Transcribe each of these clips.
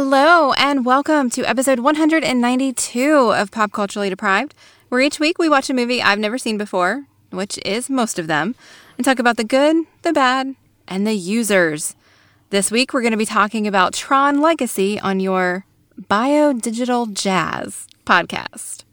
Hello, and welcome to episode 192 of Pop Culturally Deprived, where each week we watch a movie I've never seen before, which is most of them, and talk about the good, the bad, and the users. This week we're going to be talking about Tron Legacy on your Bio Digital Jazz podcast.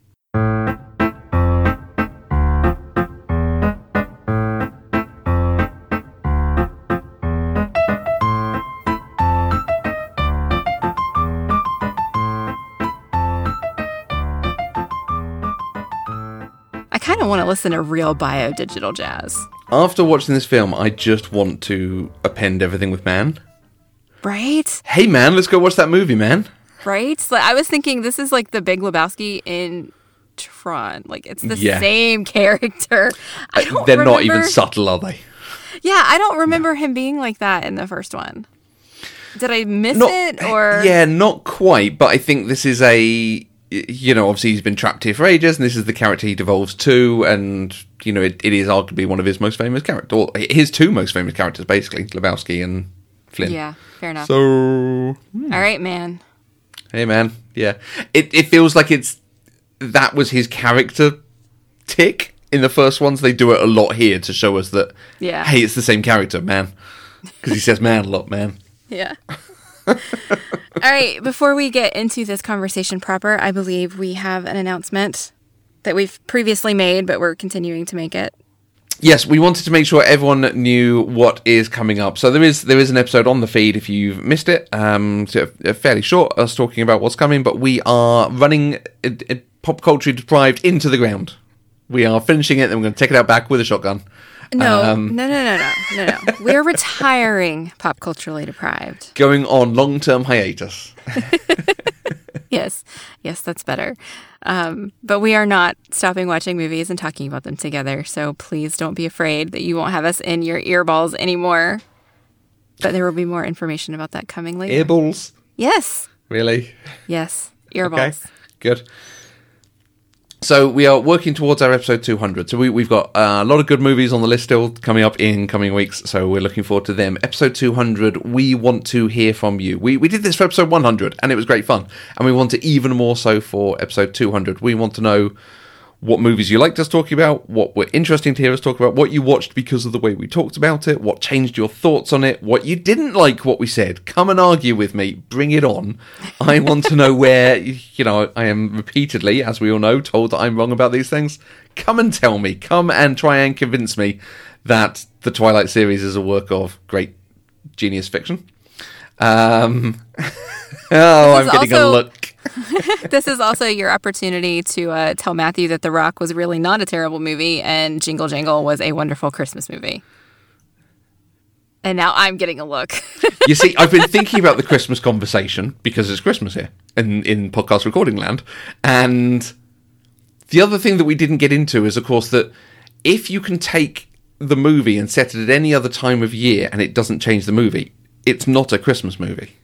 Want listen to real bio digital jazz, After watching this film, I just want to append everything with man. right? Hey man, let's go watch that movie, man. Right? So I was thinking this is like the Big Lebowski in Tron. Like it's the Yeah. same character. I uh, don't They're not even subtle, are they? Yeah, I don't remember him being like that in the first one. Did I miss Not, it or yeah, not quite. But I think this is a, you know, obviously he's been trapped here for ages, and this is the character he devolves to, and you know, it, it is arguably one of his most famous characters, or his two most famous characters, basically, Lebowski and Flynn. Yeah, fair enough. So, hmm. All right, man. hey man, yeah, it it feels like it's that was his character tick in the first ones. They do it a lot here to show us that, Yeah. hey, it's the same character, man, because he says man a lot, man. Yeah. All right, before we get into this conversation proper, I believe we have an announcement that we've previously made, but we're continuing to make it. Yes, we wanted to make sure everyone knew what is coming up. So there is there is an episode on the feed if you've missed it. Um, so, uh, fairly short, us talking about what's coming, but we are running uh, uh, pop culture deprived into the ground. We are finishing it, and we're going to take it out back with a shotgun. No, Um, no, no, no, no, no, no. We're retiring pop culturally deprived. Going on long term hiatus. Yes, yes, that's better. Um, but we are not stopping watching movies and talking about them together. So please don't be afraid that you won't have us in your earballs anymore. But there will be more information about that coming later. Earballs, yes, really? yes, Okay, earballs. good. So we are working towards our episode 200. So we, we've got uh, a lot of good movies on the list still coming up in coming weeks. So we're looking forward to them. Episode 200, we want to hear from you. We, we did this for episode 100 and it was great fun. And we want to even more so for episode 200. We want to know what movies you liked us talking about, what were interesting to hear us talk about, what you watched because of the way we talked about it, what changed your thoughts on it, what you didn't like what we said. Come and argue with me. Bring it on. I want to know where, you know, I am repeatedly, as we all know, told that I'm wrong about these things. Come and tell me. Come and try and convince me that the Twilight series is a work of great genius fiction. Um, oh, I'm getting a look. this is also your opportunity to uh, tell Matthew that The Rock was really not a terrible movie and Jingle Jangle was a wonderful Christmas movie. And now I'm getting a look. You see, I've been thinking about the Christmas conversation because it's Christmas here in, in podcast recording land. And the other thing that we didn't get into is, of course, that if you can take the movie and set it at any other time of year and it doesn't change the movie, it's not a Christmas movie.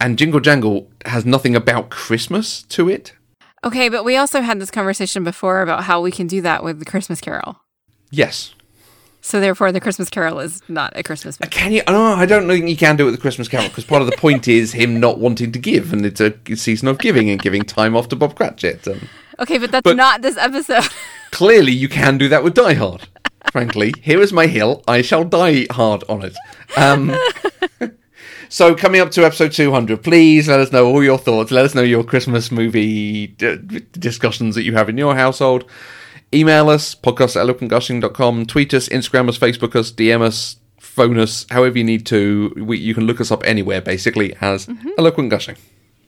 And Jingle Jangle has nothing about Christmas to it. okay, but we also had this conversation before about how we can do that with The Christmas Carol. Yes. So therefore, The Christmas Carol is not a Christmas movie. Can you? No, I don't think you can do it with the Christmas Carol because part of the point is him not wanting to give, and it's a season of giving and giving time off to Bob Cratchit. And Okay, but that's But- not this episode. clearly, you can do that with Die Hard. Frankly, here is my hill. I shall die hard on it. Um, so, coming up to episode 200, please let us know all your thoughts. Let us know your Christmas movie d- discussions that you have in your household. Email us, podcast at eloquentgushing.com. Tweet us, Instagram us, Facebook us, DM us, phone us, however you need to. We, you can look us up anywhere, basically, as mm-hmm. Eloquent Gushing.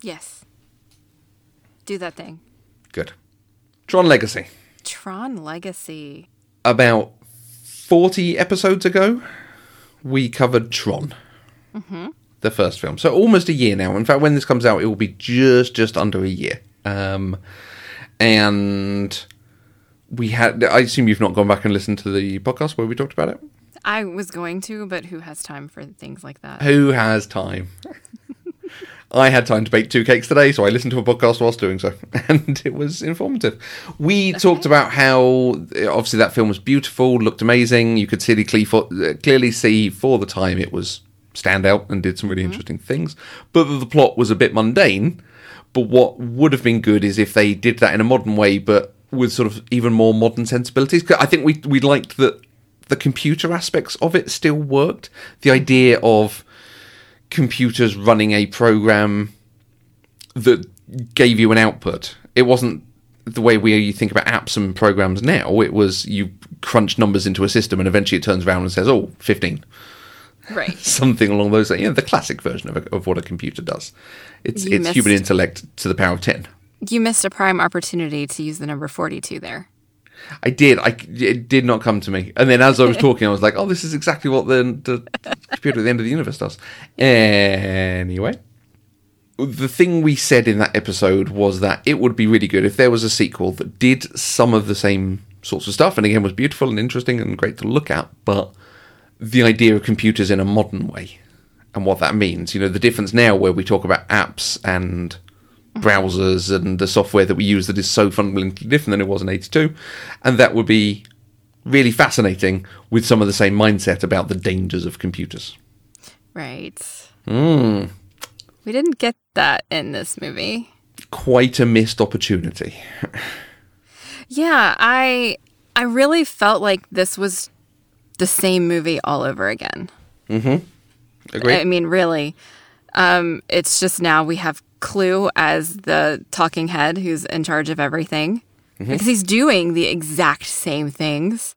yes. Do that thing. Good. Tron Legacy. Tron Legacy. About 40 episodes ago, we covered Tron. Mm-hmm. The first film. So almost a year now. In fact, when this comes out, it will be just just under a year. Um, and we had. I assume you've not gone back and listened to the podcast where we talked about it. I was going to, but who has time for things like that? Who has time? I had time to bake two cakes today, so I listened to a podcast whilst doing so, and it was informative. We talked about how obviously that film was beautiful, looked amazing. You could clearly, clearly see for the time it was stand out and did some really mm-hmm. interesting things, but the plot was a bit mundane. But what would have been good is if they did that in a modern way, but with sort of even more modern sensibilities. I think we we liked that the computer aspects of it still worked. The idea of computers running a program that gave you an output. It wasn't the way we think about apps and programs now. It was you crunch numbers into a system and eventually it turns around and says, oh, 15. Right. Something along those lines. You know, the classic version of, a, of what a computer does. It's, You it's missed- human intellect to the power of 10. You missed a prime opportunity to use the number 42 there. I did. I it did not come to me. And then as I was talking, I was like, "Oh, this is exactly what the, the computer at the end of the universe does." Anyway, the thing we said in that episode was that it would be really good if there was a sequel that did some of the same sorts of stuff, and again was beautiful and interesting and great to look at, but the idea of computers in a modern way and what that means. You know, the difference now where we talk about apps and browsers and the software that we use that is so fundamentally different than it was in 82 and that would be really fascinating with some of the same mindset about the dangers of computers Right. Hmm. We didn't get that in this movie. quite a missed opportunity Yeah, I I really felt like this was the same movie all over again. Mm-hmm. agree I mean, really. Um, it's just now we have Clu as the talking head who's in charge of everything mm-hmm. because he's doing the exact same things,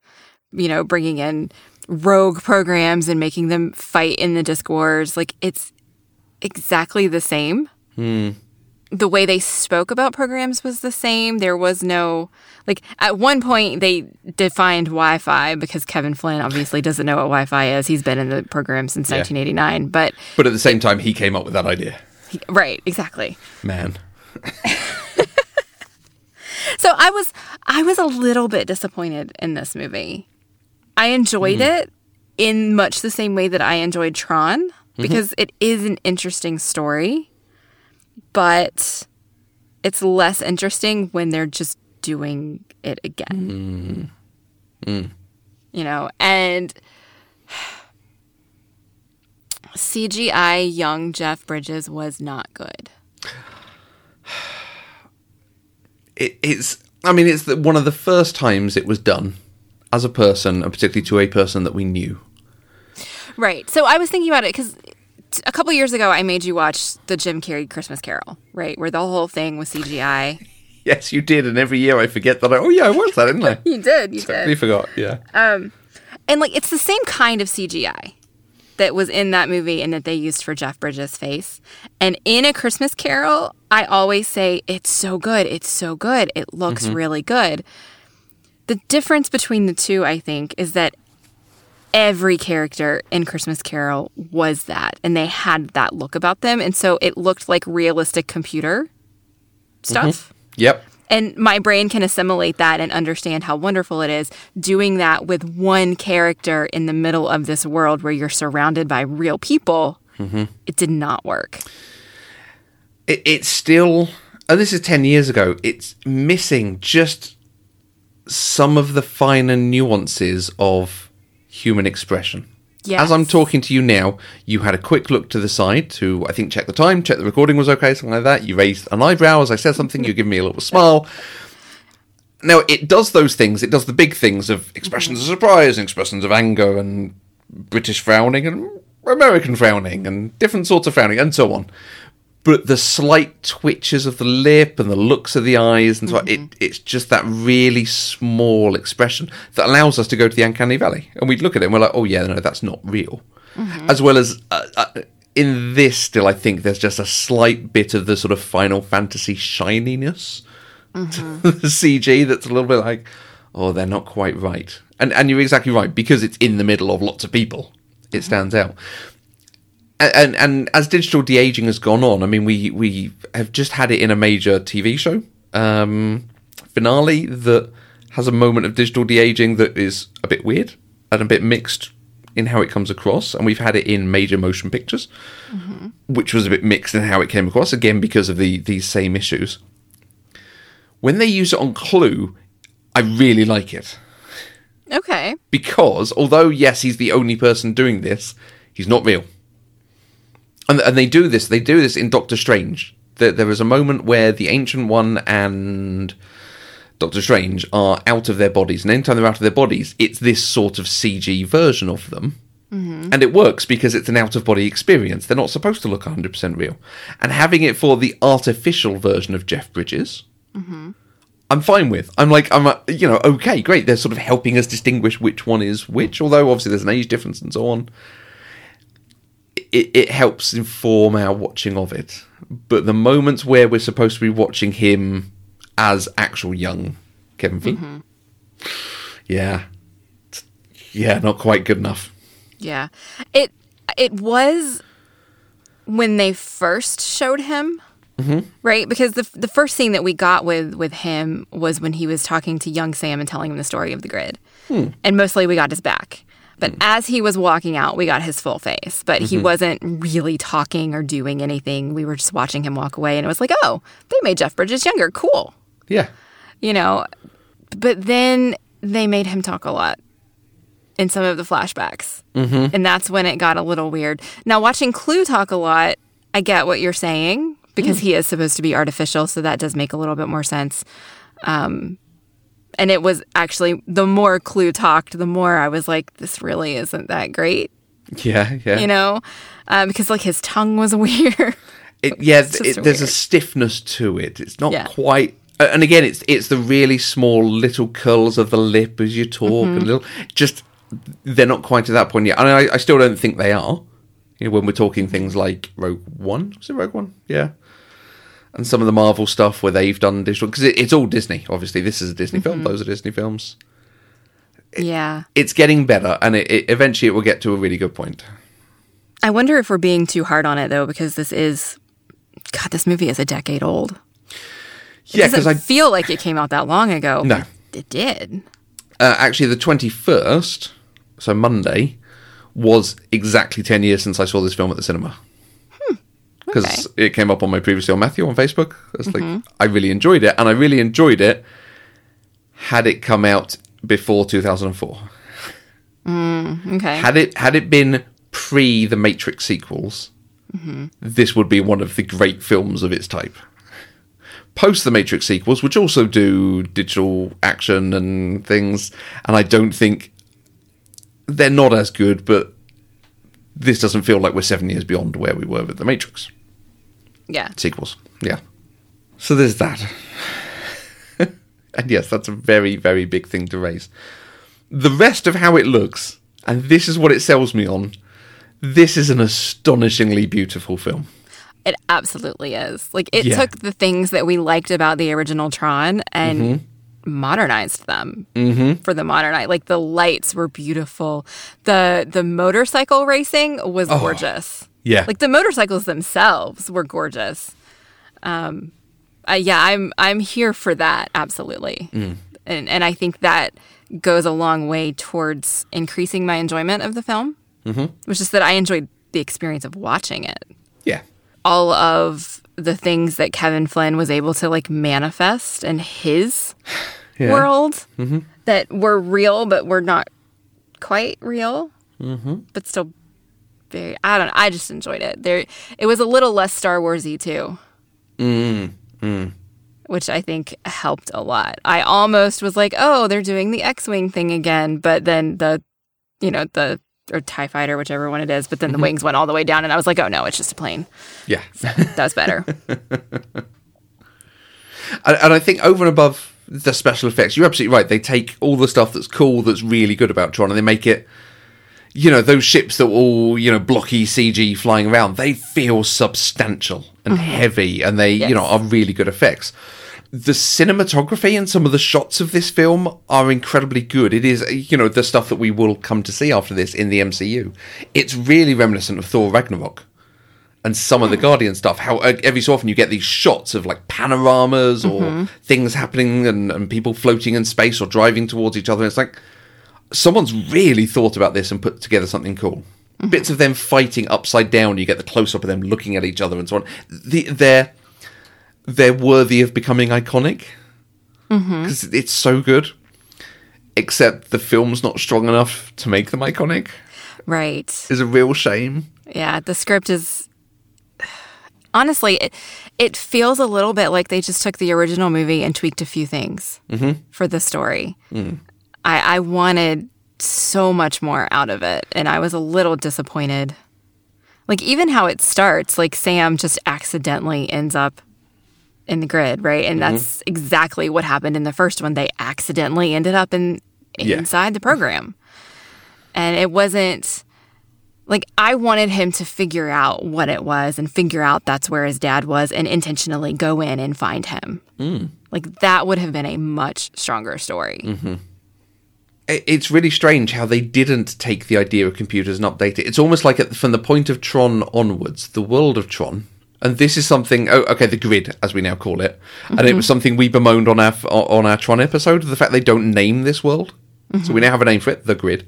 you know, bringing in rogue programs and making them fight in the disc wars. Like, it's exactly the same. Hmm. The way they spoke about programs was the same. There was no, like, at one point they defined Wi Fi because Kevin Flynn obviously doesn't know what Wi Fi is. He's been in the program since 1989. But but at the same time he came up with that idea Right, exactly. man So I was I was a little bit disappointed in this movie. I enjoyed mm-hmm. it in much the same way that I enjoyed Tron mm-hmm. because it is an interesting story, but it's less interesting when they're just doing it again. Mm. Mm. You know, and CGI young Jeff Bridges was not good. it, it's i mean it's the, one of the first times it was done as a person and particularly to a person that we knew Right. So I was thinking about it because a couple years ago I made you watch the Jim Carrey Christmas Carol, right, where the whole thing was CGI. yes you did and every year i forget that I, oh yeah i watched that didn't i You did. You totally forgot yeah Um, And like it's the same kind of CGI that was in that movie and that they used for Jeff Bridges' face. And in A Christmas Carol, I always say it's so good. It's so good. It looks really good. The difference between the two, I think, is that every character in Christmas Carol was that and they had that look about them and so it looked like realistic computer stuff. Mm-hmm. yep And my brain can assimilate that and understand how wonderful it is doing that with one character in the middle of this world where you're surrounded by real people. Mm-hmm. It did not work. it, it's still and this is 10 years ago it's missing just some of the finer nuances of human expression. Yes. as i'm talking to you now you had a quick look to the side to i think check the time check the recording was okay something like that. You raised an eyebrow as i said something you give me a little smile. Now it does those things it does the big things of expressions of mm-hmm. surprise and expressions of anger and british frowning and american frowning and different sorts of frowning and so on but the slight twitches of the lip and the looks of the eyes and so on, it, it's just that really small expression that allows us to go to the uncanny valley. And we'd look at it and we're like oh yeah no that's not real. As well as uh, uh, in this still i think there's just a slight bit of the sort of final fantasy shininess to the cg that's a little bit like oh they're not quite right. And and you're exactly right because it's in the middle of lots of people it stands out and, and as digital de aging has gone on, I mean, we we have just had it in a major TV show um, finale that has a moment of digital de aging that is a bit weird and a bit mixed in how it comes across, and we've had it in major motion pictures, which was a bit mixed in how it came across again because of the these same issues. When they use it on Clu, I really like it Okay. because although yes, he's the only person doing this, he's not real. And, and they do this. They do this in Doctor Strange. There, there is a moment where the Ancient One and Doctor Strange are out of their bodies, and anytime they're out of their bodies, it's this sort of CG version of them. And it works because it's an out of body experience. They're not supposed to look 100% real. And having it for the artificial version of Jeff Bridges, I'm fine with. I'm like, I'm, uh, you know, okay, great. They're sort of helping us distinguish which one is which, although obviously there's an age difference and so on. It, it helps inform our watching of it. But the moments where we're supposed to be watching him as actual young Kevin Feige, mm-hmm. yeah, yeah, not quite good enough. Yeah. It it was when they first showed him. Mm-hmm. Right? Because the the first thing that we got with with him was when he was talking to young Sam and telling him the story of the grid. Hmm. And mostly we got his back. But as he was walking out, we got his full face. But he wasn't really talking or doing anything. We were just watching him walk away and it was like, "Oh, they made Jeff Bridges younger. Cool." Yeah, you know but then they made him talk a lot in some of the flashbacks mm-hmm. and that's when it got a little weird now watching Clu talk a lot i get what you're saying because he is supposed to be artificial so that does make a little bit more sense um, and it was actually the more Clu talked the more i was like this really isn't that great yeah, yeah. you know uh, because like his tongue was weird It, yeah, it, there's a stiffness to it. It's not Yeah. quite. And again, it's it's the really small little curls of the lip as you talk, Mm-hmm. and little just they're not quite at that point yet. And I, I still don't think they are. You know, when we're talking things like Rogue One, is it Rogue One? Yeah, and some of the Marvel stuff where they've done digital because it, it's all Disney. Obviously, this is a Disney Mm-hmm. film; those are Disney films. yeah It's getting better, and it, it eventually it will get to a really good point. i wonder if we're being too hard on it though because this is god this movie is a decade old Yeah, because I feel like it came out that long ago. No. It did. uh, actually the 21st so monday was exactly 10 years since i saw this film at the cinema because it came up on my previously on matthew on facebook. It's like mm-hmm. i really enjoyed it and i really enjoyed it had it come out before 2004 mm, Okay. had it had it been pre the matrix sequels mm-hmm. this would be one of the great films of its type. Post the matrix sequels which also do digital action and things and i don't think they're not as good but this doesn't feel like we're seven years beyond where we were with the matrix yeah. sequels yeah so there's that and yes that's a very very big thing to raise the rest of how it looks and this is what it sells me on this is an astonishingly beautiful film It absolutely is. Like it Yeah. took the things that we liked about the original Tron and Mm-hmm. modernized them for the modern eye. Like the lights were beautiful. The the motorcycle racing was gorgeous. Yeah. Like the motorcycles themselves were gorgeous. Um uh, yeah, I'm I'm here for that absolutely. Mm. And and I think that goes a long way towards increasing my enjoyment of the film. Mm-hmm. It was just that I enjoyed the experience of watching it yeah all of the things that Kevin Flynn was able to like manifest in his Yeah. world that were real but were not quite real, mm-hmm. but still very. I don't know. I just enjoyed it. There, it was a little less Star Warsy too, mm-hmm. mm. which I think helped a lot. I almost was like, oh, they're doing the X-wing thing again, but then the, you know, the or Tie Fighter, whichever one it is, but then the mm-hmm. wings went all the way down, and I was like, oh no, it's just a plane. yeah That's better. and, and I think over and above the special effects, you're absolutely right. They take all the stuff that's cool, that's really good about Tron, and they make it. You know those ships that were all you know blocky CG flying around. They feel substantial and mm-hmm. heavy, and they you know are really good effects. The cinematography and some of the shots of this film are incredibly good. It is, you know, the stuff that we will come to see after this in the MCU. It's really reminiscent of Thor Ragnarok and some of the hmm. Guardian stuff. How uh, every so often you get these shots of like panoramas or mm-hmm. things happening and, and people floating in space or driving towards each other. It's like someone's really thought about this and put together something cool. Mm-hmm. Bits of them fighting upside down. You get the close up of them looking at each other and so on. The, they're they're worthy of becoming iconic mm-hmm. because it's so good. Except the film's not strong enough to make them iconic. right. Is a real shame. Yeah, the script is honestly, it, it feels a little bit like they just took the original movie and tweaked a few things mm-hmm. for the story. Mm. I, I wanted so much more out of it, and I was a little disappointed. Like, even how it starts, like, Sam just accidentally ends up in the grid, right? And mm-hmm. that's exactly what happened in the first one. They accidentally ended up in Yeah. inside the program. And it wasn't like I wanted him to figure out what it was and figure out that's where his dad was and intentionally go in and find him. Mm. Like that would have been a much stronger story. it- it's really strange how they didn't take the idea of computers and update it. It's almost like from the point of Tron onwards, the world of Tron, and this is something. Oh, okay, the grid, as we now call it, and it was mm-hmm. something we bemoaned on our on our Tron episode. The fact they don't name this world, so we mm-hmm. now have a name for it, the grid.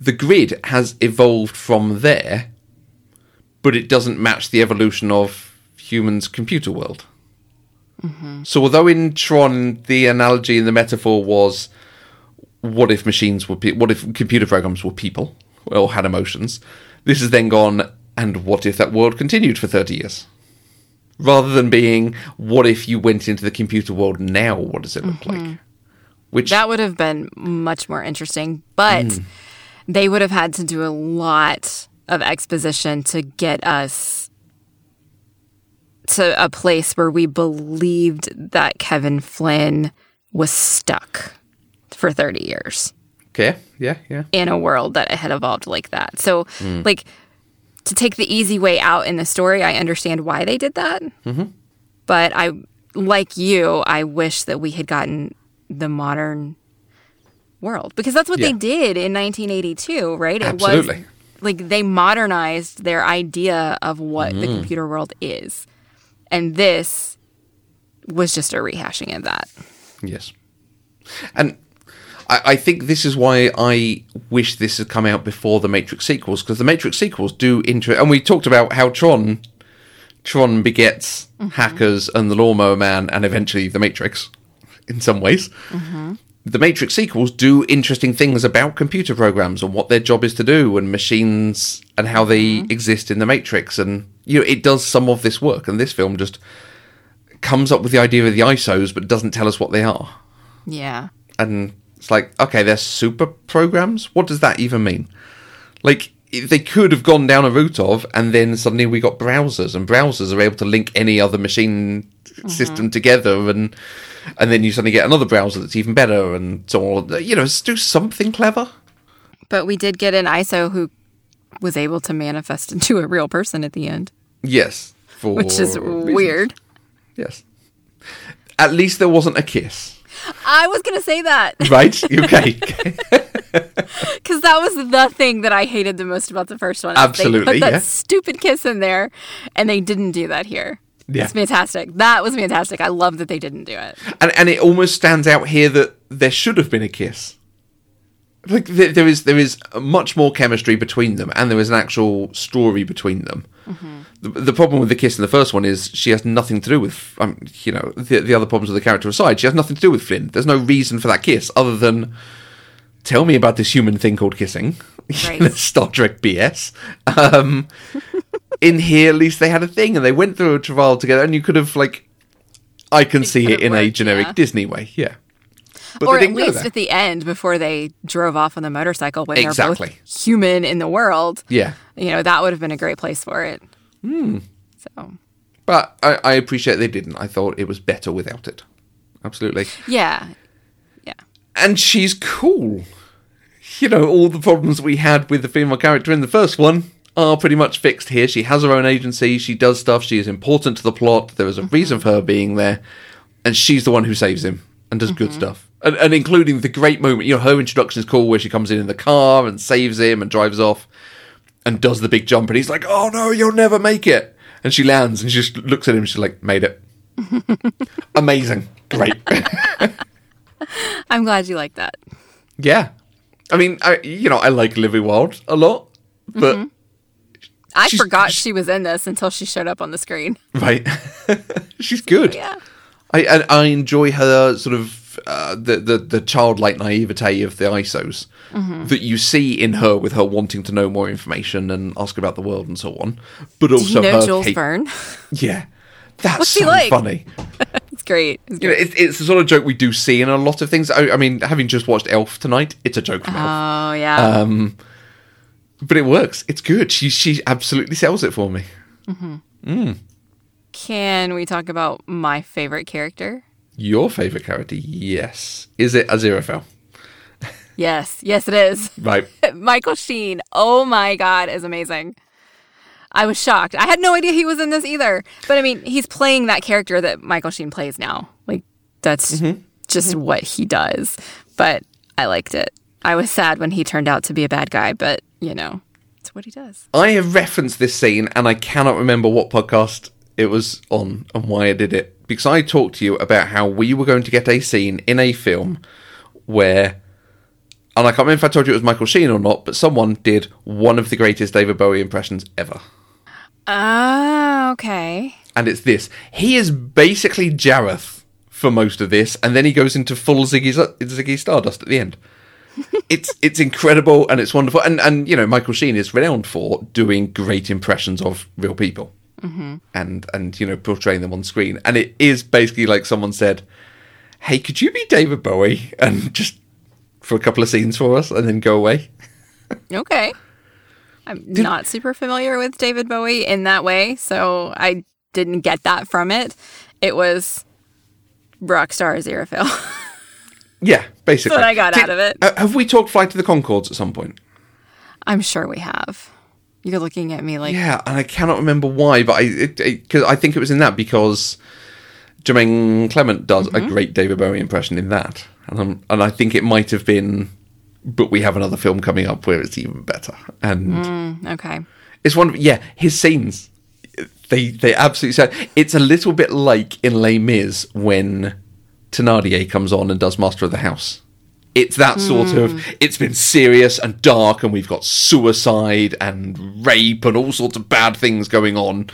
The grid has evolved from there, but it doesn't match the evolution of humans' computer world. Mm-hmm. So although in Tron the analogy and the metaphor was what if machines were pe- what if computer programs were people or had emotions? This has then gone and what if that world continued for 30 years? Rather than being what if you went into the computer world now what does it look mm-hmm. like? Which That would have been much more interesting, but mm. they would have had to do a lot of exposition to get us to a place where we believed that Kevin Flynn was stuck for 30 years okay yeah yeah in a world that had evolved like that. So, mm. like, to take the easy way out in the story, I understand why they did that. Mm-hmm. But I, like you, I wish that we had gotten the modern world because that's what they did in 1982, right? It Absolutely. was like they modernized their idea of what the mm. computer world is. And this was just a rehashing of that. Yes. And I, I think this is why I wish this had come out before the Matrix sequels, because the Matrix sequels do inter and we talked about how Tron Tron begets mm-hmm. hackers and the lawnmower man and eventually the Matrix in some ways. Mm-hmm. The Matrix sequels do interesting things about computer programs and what their job is to do and machines and how they mm-hmm. exist in the Matrix. And you know it does some of this work. And this film just comes up with the idea of the ISOs but doesn't tell us what they are. Yeah. and it's like okay they're super programs? What does that even mean? Like they could have gone down a route of and then suddenly we got browsers and browsers are able to link any other machine mm-hmm. system together and and then you suddenly get another browser that's even better and so on. You know do something clever. But we did get an ISO who was able to manifest into a real person at the end, yes for which is reasons. weird. yes. At least there wasn't a kiss I was going to say that right okay because that was the thing that I hated the most about the first one. Absolutely, They put that yeah. stupid kiss in there, and they didn't do that here. Yeah. It's fantastic. That was fantastic. I love that they didn't do it. and and it almost stands out here that there should have been a kiss. Like there is there is much more chemistry between them, and there is an actual story between them. The, the problem with the kiss in the first one is she has nothing to do with, um, you know, the, the other problems with the character aside, she has nothing to do with Flynn. There's no reason for that kiss other than tell me about this human thing called kissing. Right. Star Trek BS. Um, in here, at least they had a thing, and they went through a trial together, and you could have like, I can see it in a generic yeah. Disney way, yeah. But or at least at the end before they drove off on the motorcycle when they're both human in the world. yeah. You know, that would have been a great place for it. Hmm. So, But I, I appreciate they didn't. I thought it was better without it. Absolutely. yeah. Yeah. And she's cool. You know, all the problems we had with the female character in the first one are pretty much fixed here. She has her own agency, she does stuff, she is important to the plot, there is a reason for her being there, and she's the one who saves him and does good stuff. And, and including the great moment, you know, her introduction is cool where she comes in in the car and saves him and drives off and does the big jump, and he's like, "Oh no, you'll never make it!" And she lands, and she just looks at him. She's like, "Made it, amazing, great." I'm glad you like that. yeah, I mean, I you know, I like Olivia Wilde a lot, but mm-hmm. I forgot she- she was in this until she showed up on the screen. right, she's good. Yeah. I I enjoy her sort of uh, the, the the childlike naivete of the ISOs that you see in her with her wanting to know more information and ask about the world and so on, but Do also you know her Jules Verne? Yeah, that's What's so like? funny. it's great. It's You know, it, it's the sort of joke we do see in a lot of things. I, I mean, having just watched Elf tonight, it's a joke from Elf, Oh yeah. Um, but it works. It's good. She she absolutely sells it for me. Can we talk about my favorite character? Your favorite character? Yes. Is it Aziraphale? Yes, yes, it is. Right. Michael Sheen. Oh my god, is amazing. I was shocked. I had no idea he was in this either. But I mean, he's playing that character that Michael Sheen plays now. Like that's mm-hmm. just mm-hmm. what he does. But I liked it. I was sad when he turned out to be a bad guy, but you know, it's what he does. I have referenced this scene, and I cannot remember what podcast it was on and why I did it. Because I talked to you about how we were going to get a scene in a film where, and I can't remember if I told you it was Michael Sheen or not, but someone did one of the greatest David Bowie impressions ever. Ah, okay. and it's this. He is basically Jareth for most of this, and then he goes into full Ziggy, Ziggy Stardust at the end. it's it's incredible and it's wonderful, and and you know Michael Sheen is renowned for doing great impressions of real people, mm-hmm. and and you know portraying them on screen, and it is basically like someone said, "Hey, could you be David Bowie and just for a couple of scenes for us, and then go away?" Okay. I'm not super familiar with David Bowie in that way, so I didn't get that from it. It was Rockstar Aziraphale. Yeah, basically. That's what I got Did- out of it. uh, have we talked Flight to the Conchords at some point? I'm sure we have. You're looking at me like, Yeah, and I cannot remember why, but I it, it, cause I think it was in that because Jermaine Clement does Mm-hmm. a great David Bowie impression in that, and um, and I think it might have been, but we have another film coming up where it's even better, and Mm. okay. it's one. Of, yeah, his scenes, they they absolutely. So it's a little bit like in Les Mis when Thenardier comes on and does Master of the House. It's that sort of. It's been serious and dark, and we've got suicide and rape and all sorts of bad things going on,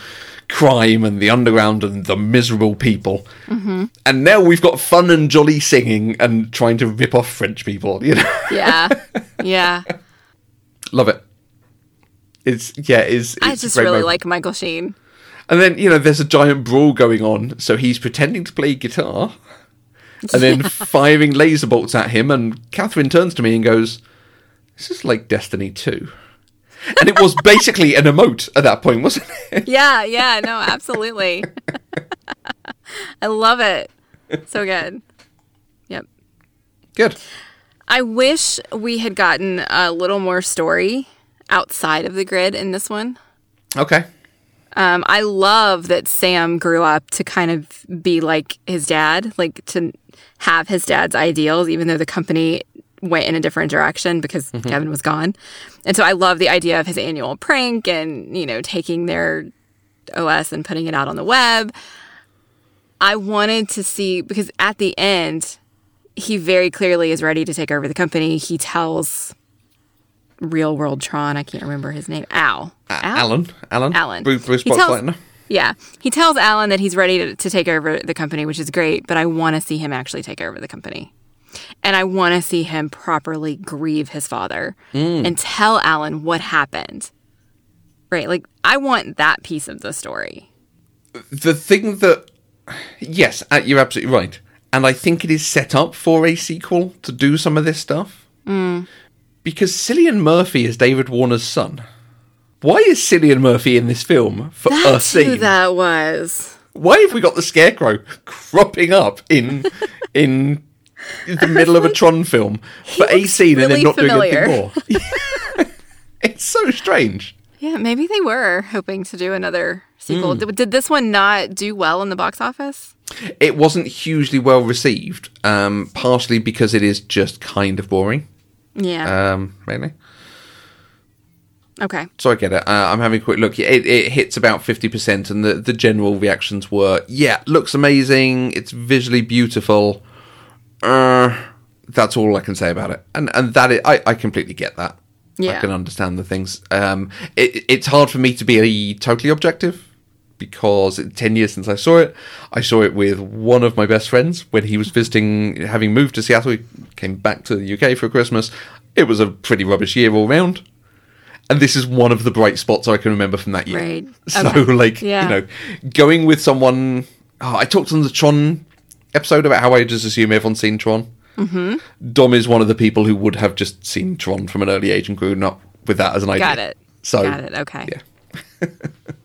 crime and the underground and the miserable people. Mm-hmm. And now we've got fun and jolly singing and trying to rip off French people. You know, Yeah. yeah. love it. It's yeah, it's. it's I just really moment. like Michael Sheen. And then, you know, there's a giant brawl going on, so he's pretending to play guitar and then firing laser bolts at him. And Catherine turns to me and goes, This is like Destiny 2. And it was basically an emote at that point, wasn't it? Yeah, yeah, no, absolutely. I love it. So good. Yep. Good. I wish we had gotten a little more story outside of the grid in this one. Okay. Um, I love that Sam grew up to kind of be like his dad, like to have his dad's ideals, even though the company went in a different direction because Kevin was gone. And so I love the idea of his annual prank and, you know, taking their OS and putting it out on the web. I wanted to see, because at the end, he very clearly is ready to take over the company. He tells Real World Tron, I can't remember his name, Al. Uh, Al? Alan. Alan. Alan. Bruce, Bruce Boxleitner. Yeah. He tells Alan that he's ready to, to take over the company, which is great, but I want to see him actually take over the company. And I want to see him properly grieve his father mm. and tell Alan what happened. Right? Like, I want that piece of the story. The thing that. Yes, uh, you're absolutely right. And I think it is set up for a sequel to do some of this stuff. Mm. Because Cillian Murphy is David Warner's son. Why is Cillian Murphy in this film for a That's who that was. Why have we got the scarecrow cropping up in in the middle of a Tron film for a scene and then not familiar. doing anything more? it's so strange. Yeah, maybe they were hoping to do another sequel. Did, did this one not do well in the box office? It wasn't hugely well received, um, partially because it is just kind of boring. Yeah. Um, really. okay. So I get it. Uh, I'm having a quick look. It, it hits about 50%, and the, the general reactions were, yeah, looks amazing. It's visually beautiful. Uh, that's all I can say about it. And and that is, I, I completely get that. Yeah. I can understand the things. Um, it, it's hard for me to be totally objective because 10 years since I saw it. I saw it with one of my best friends when he was visiting, having moved to Seattle. He came back to the UK for Christmas. It was a pretty rubbish year all round. And this is one of the bright spots I can remember from that year. Right. So, Okay. like, Yeah. you know, going with someone. Oh, I talked on the Tron episode about how I just assume everyone's seen Tron. Mm-hmm. Dom is one of the people who would have just seen Tron from an early age and grew up with that as an idea. Got it. So, Got it. Okay. yeah.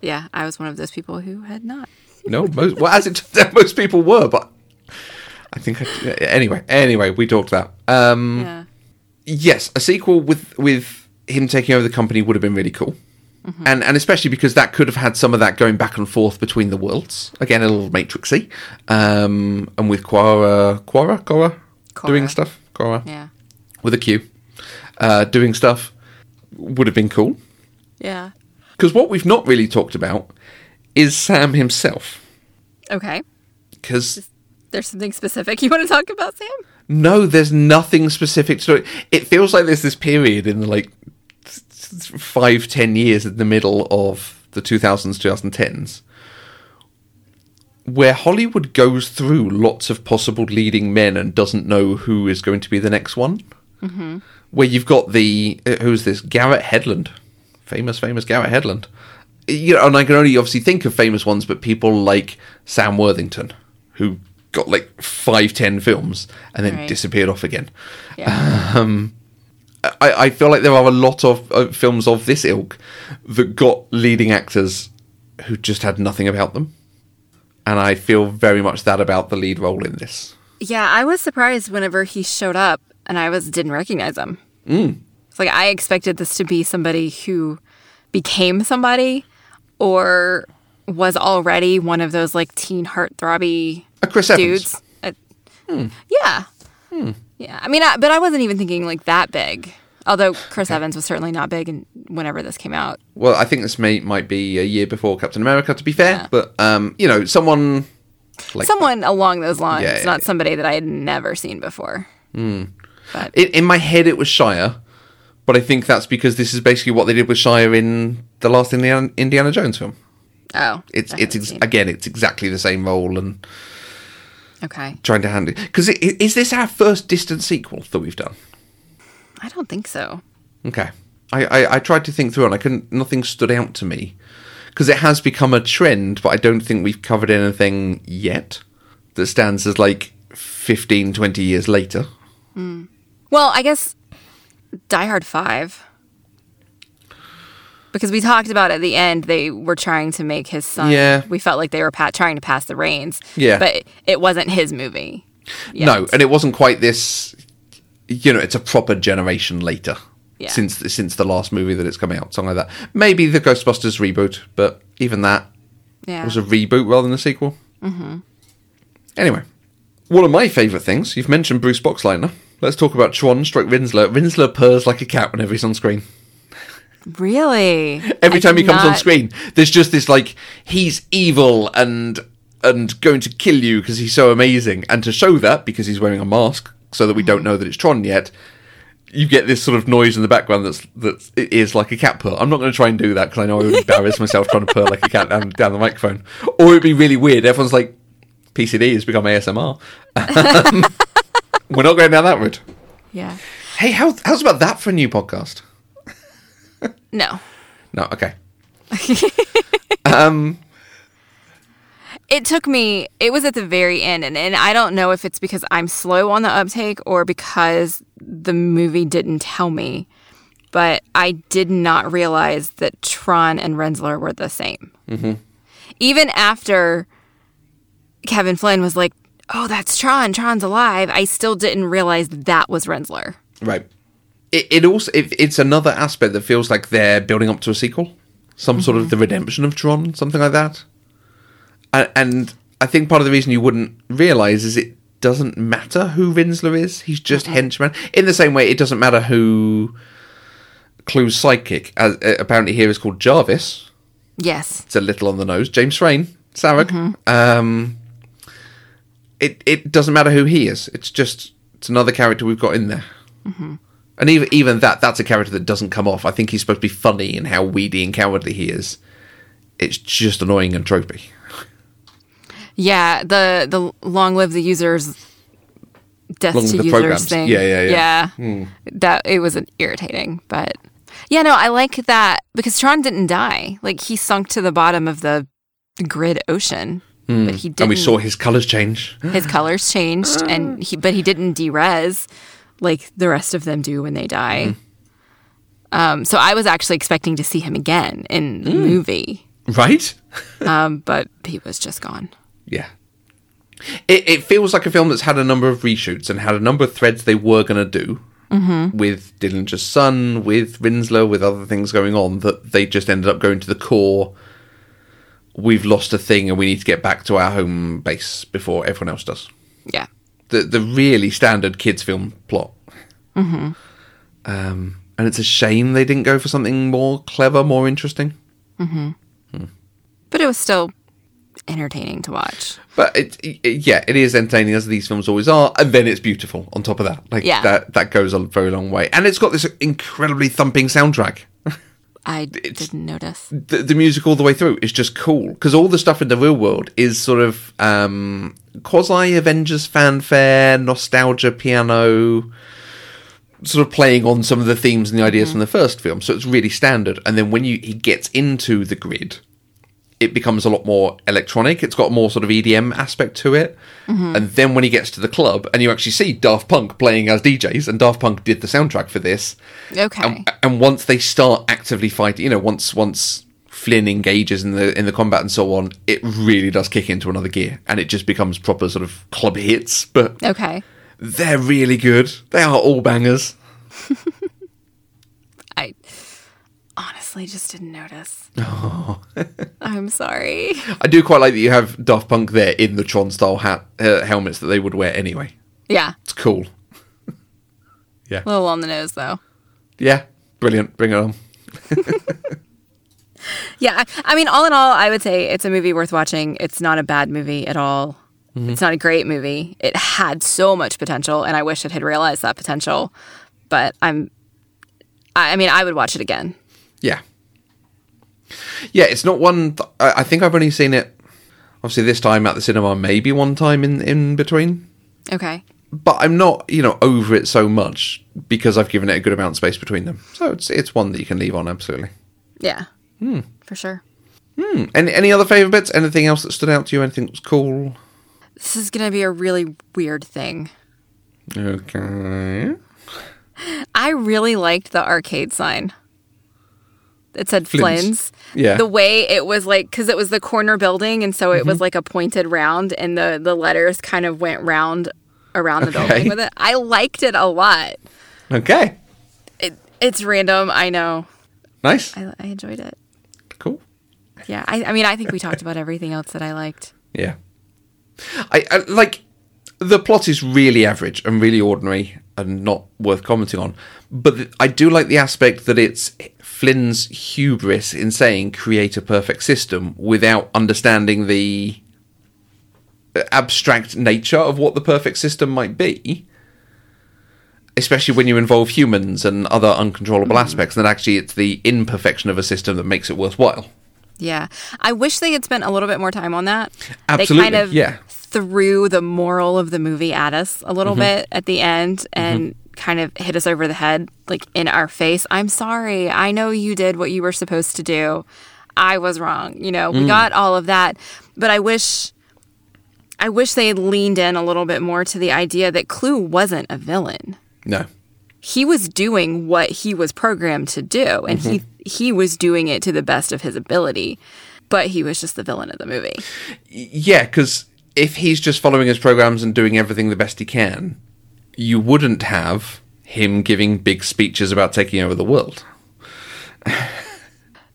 Yeah, I was one of those people who had not. No, most, well, as it turns out, most people were, but I think I, anyway. Anyway, we talked that. Um, Yeah. yes, a sequel with with him taking over the company would have been really cool, and and especially because that could have had some of that going back and forth between the worlds. Again, a little Matrixy, um, and with Quorra, Quorra, Quorra, doing stuff, Quorra Yeah. with a Q, uh, doing stuff would have been cool. Yeah. Because what we've not really talked about is Sam himself. Okay. Because There's something specific you want to talk about, Sam? No, there's nothing specific to it. It feels like there's this period in the like five, ten years in the middle of the 2000s, 2010s, where Hollywood goes through lots of possible leading men and doesn't know who is going to be the next one. Mm-hmm. Where you've got the uh, who's this Garrett Hedlund, famous, famous Garrett Hedlund. You know, and I can only obviously think of famous ones, but people like Sam Worthington, who got like five, ten films and then Right. disappeared off again. Yeah. I, I feel like there are a lot of uh, films of this ilk that got leading actors who just had nothing about them. And I feel very much that about the lead role in this. yeah, I was surprised whenever he showed up and I was didn't recognize him. Mm. It's like I expected this to be somebody who became somebody or was already one of those like teen heartthrobby Uh, Chris Evans. dudes. Uh, Yeah. Yeah. I mean, I, but I wasn't even thinking like that big. Although Chris Evans was certainly not big in, whenever this came out. Well, I think this may might be a year before Captain America, to be fair. Yeah. But um, you know, someone like Someone along those lines, Yeah, yeah, not somebody that I had never seen before. But in, in my head it was Shia, but I think that's because this is basically what they did with Shia in the last Indiana, Indiana Jones film. oh, It's it's ex- again, it's exactly the same role and okay. trying to handle. Because is this our first distant sequel that we've done? I don't think so. Okay. I, I, I tried to think through and I couldn't, nothing stood out to me. Because it has become a trend, but I don't think we've covered anything yet that stands as like 15, 20 years later. Hmm. Well, I guess Die Hard 5. Because we talked about at the end, they were trying to make his son. Yeah. We felt like they were pa- trying to pass the reins. Yeah. But it wasn't his movie. yet. No, and it wasn't quite this, you know, it's a proper generation later. Yeah. Since since the last movie that it's coming out, something like that. Maybe the Ghostbusters reboot, but even that yeah. was a reboot rather than a sequel. Mm-hmm. Anyway, one of my favourite things, you've mentioned Bruce Boxleitner. Let's talk about Tron Stroke Rinzler. Rinzler purrs like a cat whenever he's on screen. really? Every I time he comes on screen, there's just this like he's evil and and going to kill you because he's so amazing. And to show that, because he's wearing a mask, so that we don't mm-hmm. know that it's Tron yet, you get this sort of noise in the background that's it is like a cat purr. I'm not going to try and do that because I know I would embarrass myself trying to purr like a cat down down the microphone, or it'd be really weird. Everyone's like, PCD has become ASMR. Um, We're not going down that route. Yeah. Hey, how, how's about that for a new podcast? No. No, okay. Um, it took me, it was at the very end. And, and I don't know if it's because I'm slow on the uptake or because the movie didn't tell me, but I did not realize that Tron and Rinzler were the same. Mm-hmm. Even after Kevin Flynn was like, oh, that's Tron, Tron's alive, I still didn't realize that was Rinzler. Right. It, it also it, it's another aspect that feels like they're building up to a sequel, some sort of the redemption of Tron, something like that. And, and I think part of the reason you wouldn't realize is it doesn't matter who Rinzler is; he's just henchman. In the same way, it doesn't matter who Clu's sidekick, as, uh, apparently here is called Jarvis. Yes. It's a little on the nose. James Frain, Sarek. Um, it it doesn't matter who he is. It's just it's another character we've got in there. Mm-hmm. And even even that that's a character that doesn't come off. I think he's supposed to be funny in how weedy and cowardly he is. it's just annoying and tropey. Yeah, the the long live the users death Long to users programs. thing. Yeah, yeah, yeah. Yeah. Hmm. That it was irritating, but yeah, no, I like that because Tron didn't die. Like he sunk to the bottom of the grid ocean, but he didn't. Hmm. And we saw his colours change. his colors changed, and he but he didn't derez like the rest of them do when they die. Mm-hmm. Um, so I was actually expecting to see him again in the Mm. movie, Right? um, but he was just gone. Yeah. It, it feels like a film that's had a number of reshoots and had a number of threads they were going to do with Dillinger's son, with Rinzler, with other things going on that they just ended up going to the core. We've lost a thing and we need to get back to our home base before everyone else does. Yeah. The the really standard kids film plot. Mm-hmm. Um, and it's a shame they didn't go for something more clever, more interesting. But it was still entertaining to watch. But it, it, yeah, it is entertaining as these films always are, and then it's beautiful on top of that. Like Yeah. that that goes a very long way, and it's got this incredibly thumping soundtrack. I didn't notice. The, the music all the way through is just cool because all the stuff in the real world is sort of um, quasi Avengers fanfare, nostalgia piano, sort of playing on some of the themes and the ideas from the first film. So it's really standard. And then when you he gets into the grid, it becomes a lot more electronic. It's got more sort of EDM aspect to it. Mm-hmm. And then when he gets to the club, and you actually see Daft Punk playing as DJs, and Daft Punk did the soundtrack for this. Okay. And, and once they start actively fighting, you know, once once Flynn engages in the in the combat and so on, it really does kick into another gear, and it just becomes proper sort of club hits. But okay. they're really good. They are all bangers. Honestly just didn't notice. I'm sorry. I do quite like that you have Daft Punk there in the Tron style hat uh, helmets that they would wear anyway. Yeah. It's cool. Yeah. A little on the nose though. Yeah, brilliant. Bring it on. Yeah, I, I mean, all in all, I would say it's a movie worth watching. It's not a bad movie at all. It's not a great movie. It had so much potential, and I wish it had realized that potential. But I'm, I, I mean, I would watch it again. Yeah. Yeah, it's not one. Th- I I think I've only seen it, obviously, this time at the cinema, maybe one time in, in between. Okay. But I'm not, you know, over it so much because I've given it a good amount of space between them. So it's it's one that you can leave on, absolutely. Yeah. Hmm. For sure. Hmm. Any, any other favourite bits? Anything else that stood out to you? Anything that was cool? This is gonna be a really weird thing. Okay. I really liked the arcade sign. It said Flynn's. Yeah. The way it was like, because it was the corner building, and so it was mm-hmm. like a pointed round, and the the letters kind of went round around the Okay. building with it. I liked it a lot. Okay. It it's random, I know. Nice. I, I enjoyed it. Cool. Yeah, I, I mean, I think we talked about everything else that I liked. Yeah. I, I like the plot is really average and really ordinary and not worth commenting on. But th- I do like the aspect that it's Flynn's hubris in saying create a perfect system without understanding the abstract nature of what the perfect system might be. Especially when you involve humans and other uncontrollable aspects, that actually it's the imperfection of a system that makes it worthwhile. Yeah, I wish they had spent a little bit more time on that. they Absolutely, kind of yeah. threw the moral of the movie at us a Mm-hmm. little bit at the end and kind of hit us over the head, like in our face. I'm sorry. I know you did what you were supposed to do. I was wrong. You know, Mm. we got all of that, but I wish. I wish they had leaned in a little bit more to the idea that Clu wasn't a villain. No. He was doing what he was programmed to do, and he he was doing it to the best of his ability. But he was just the villain of the movie. Yeah, because if he's just following his programs and doing everything the best he can, you wouldn't have him giving big speeches about taking over the world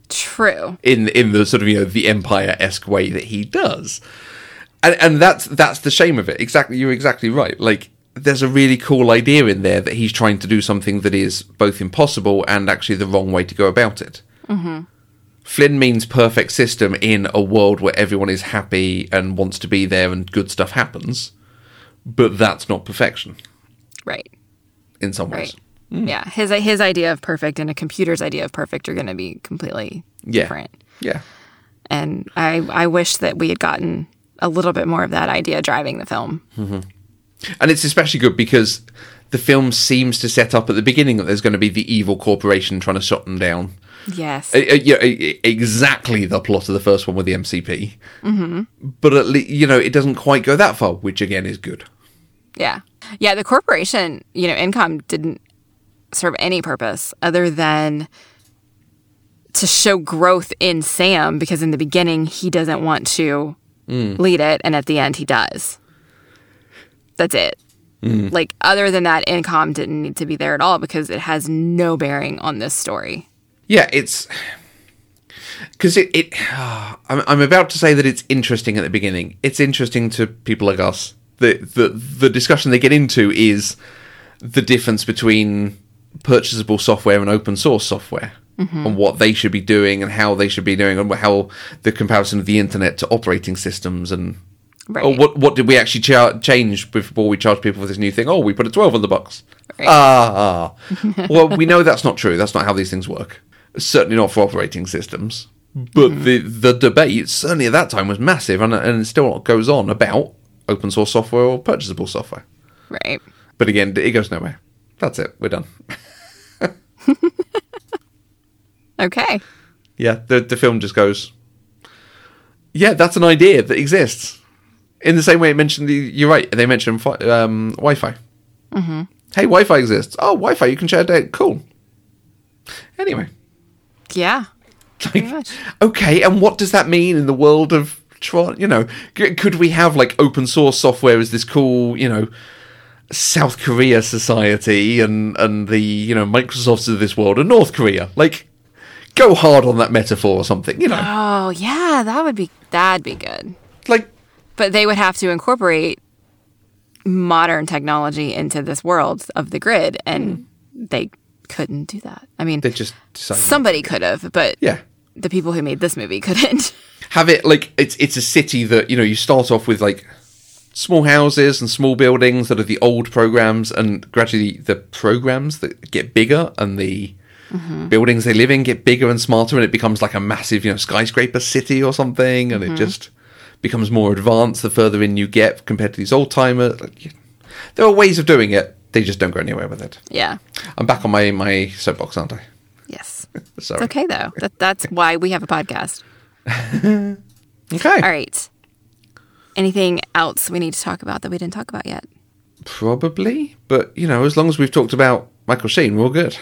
True. in in the sort of you know the empire esque way that he does, and and that's that's the shame of it. Exactly, you're exactly right. Like there's a really cool idea in there that he's trying to do something that is both impossible and actually the wrong way to go about it. Mm-hmm. Flynn means perfect system in a world where everyone is happy and wants to be there and good stuff happens, but that's not perfection Right. in some ways. Right. Yeah. His his idea of perfect and a computer's idea of perfect are going to be completely Yeah. different. Yeah. And I, I wish that we had gotten a little bit more of that idea driving the film. And it's especially good because the film seems to set up at the beginning that there's going to be the evil corporation trying to shut them down. Yes. Yeah, uh, exactly the plot of the first one with the MCP. Mm-hmm. But at least, you know, it doesn't quite go that far, which again is good. Yeah. Yeah, the corporation, you know, ENCOM didn't serve any purpose other than to show growth in Sam because in the beginning he doesn't want to mm. lead it and at the end he does. That's it. Mm. Like other than that ENCOM didn't need to be there at all because it has no bearing on this story. Yeah, it's because it. it I'm, I'm about to say that it's interesting at the beginning. It's interesting to people like us. The the the discussion they get into is the difference between purchasable software and open source software. And what they should be doing, and how they should be doing, and how the comparison of the internet to operating systems, and Right. oh, what what did we actually char- change before we charged people for this new thing? Oh, we put a twelve on the box. Right. Ah, well, we know that's not true. That's not how these things work. Certainly not for operating systems. But the the debate, certainly at that time, was massive, and and it still goes on about open source software or purchasable software. Right. But again, it goes nowhere. That's it. We're done. Okay. Yeah, the the film just goes. Yeah, that's an idea that exists. In the same way it mentioned the, you're right. They mentioned fi- um, Wi-Fi. Mm-hmm. Hey, Wi-Fi exists. Oh, Wi-Fi, you can share data. Cool. Anyway, Yeah. like, okay, and what does that mean in the world of Tron? You know, could we have like open source software as this cool, you know, South Korea society, and and the you know Microsofts of this world, and North Korea? Like, go hard on that metaphor or something. You know, Oh, yeah, that would be that'd be good. like But they would have to incorporate modern technology into this world of the grid, and hmm. they couldn't do that. I mean, they just somebody could have, but yeah. the people who made this movie couldn't. have it like it's it's a city that you know you start off with like small houses and small buildings that are the old programs and gradually the programs that get bigger and the mm-hmm. buildings they live in get bigger and smarter and it becomes like a massive you know skyscraper city or something and it mm-hmm. just becomes more advanced the further in you get compared to these old timers like, there are ways of doing it they just don't go anywhere with it yeah. i'm back on my my soapbox aren't i Yes. sorry It's okay though. That that's why we have a podcast. okay All right. Anything else we need to talk about that we didn't talk about yet? Probably, but you know, as long as we've talked about Michael Sheen, we're good.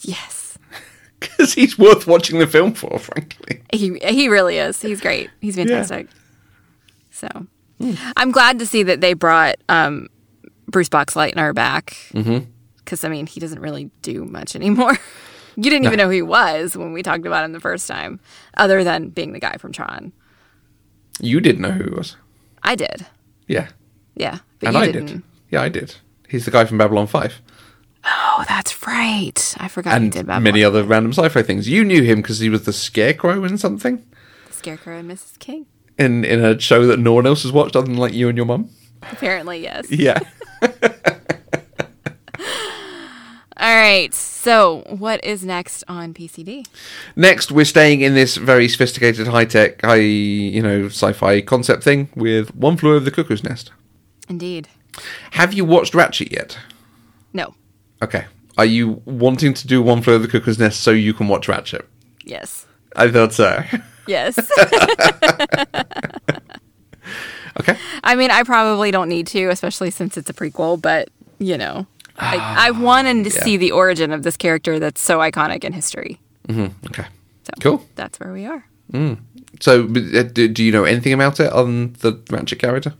Yes. Because he's worth watching the film for, frankly. He he really is. He's great. He's fantastic. So I'm glad to see that they brought um, Bruce Boxleitner back. Because I mean, he doesn't really do much anymore. you didn't even know who he was when we talked about him the first time, other than being the guy from Tron. You didn't know who he was. I did. Yeah. Yeah, but and you I didn't. did. Yeah, I did. He's the guy from Babylon 5 Oh, that's right. I forgot you and did Babylon. many other random sci fi things. You knew him because he was the scarecrow in something The Scarecrow and Mrs. King. in, in a show that no one else has watched other than like you and your mum. Apparently, yes. Yeah. Right. So, what is next on PCD? Next, we're staying in this very sophisticated, high tech, high, you know, sci fi concept thing with One Flew Over the Cuckoo's Nest. Indeed. Have you watched Ratched yet? No. Okay. Are you wanting to do One Flew Over the Cuckoo's Nest so you can watch Ratched? Yes. I thought so. Yes. okay. I mean, I probably don't need to, especially since it's a prequel, but, you know, I, ah, I wanted to yeah. see the origin of this character that's so iconic in history. Mm-hmm, okay. So, Cool. That's where we are. Mm. So, uh, do, do you know anything about it on the Ratched character?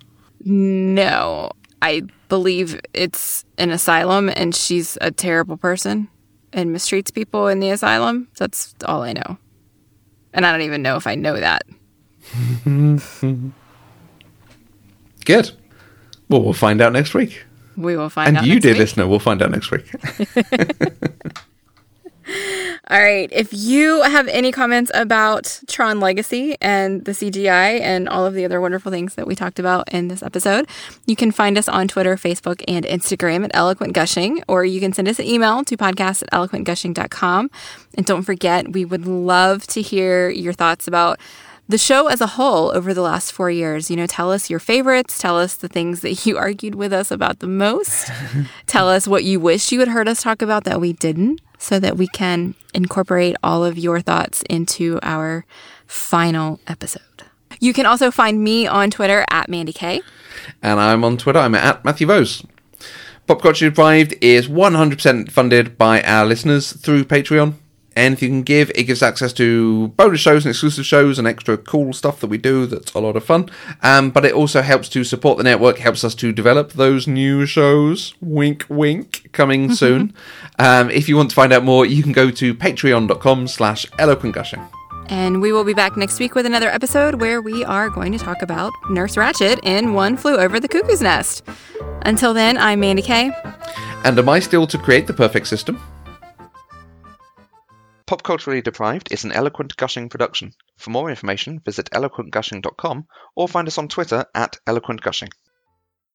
No. I believe it's an asylum and she's a terrible person and mistreats people in the asylum. That's all I know. And I don't even know if I know that. Good. Well, we'll find out next week. We will find And out. And you, dear week. listener, we'll find out next week. All right. If you have any comments about Tron Legacy and the CGI and all of the other wonderful things that we talked about in this episode, you can find us on Twitter, Facebook, and Instagram at Eloquent Gushing, or you can send us an email to podcast at eloquentgushing.com. And don't forget, we would love to hear your thoughts about the show as a whole over the last four years. You know, tell us your favorites. Tell us the things that you argued with us about the most. tell us what you wish you had heard us talk about that we didn't, so that we can incorporate all of your thoughts into our final episode. You can also find me on Twitter at Mandy K. And I'm on Twitter. I'm at Matthew Vose. Pop Culture Deprived is 100% funded by our listeners through Patreon. Anything you can give, it gives access to bonus shows and exclusive shows and extra cool stuff that we do that's a lot of fun. Um, but it also helps to support the network, helps us to develop those new shows. Wink, wink, coming soon. um, if you want to find out more, you can go to patreon.com slash eloquentgushing. And we will be back next week with another episode where we are going to talk about Nurse Ratched in One Flew Over the Cuckoo's Nest. Until then, I'm Mandy Kay. And am I still to create the perfect system? Pop Culturally Deprived is an Eloquent Gushing production. For more information, visit eloquentgushing.com or find us on Twitter at eloquentgushing.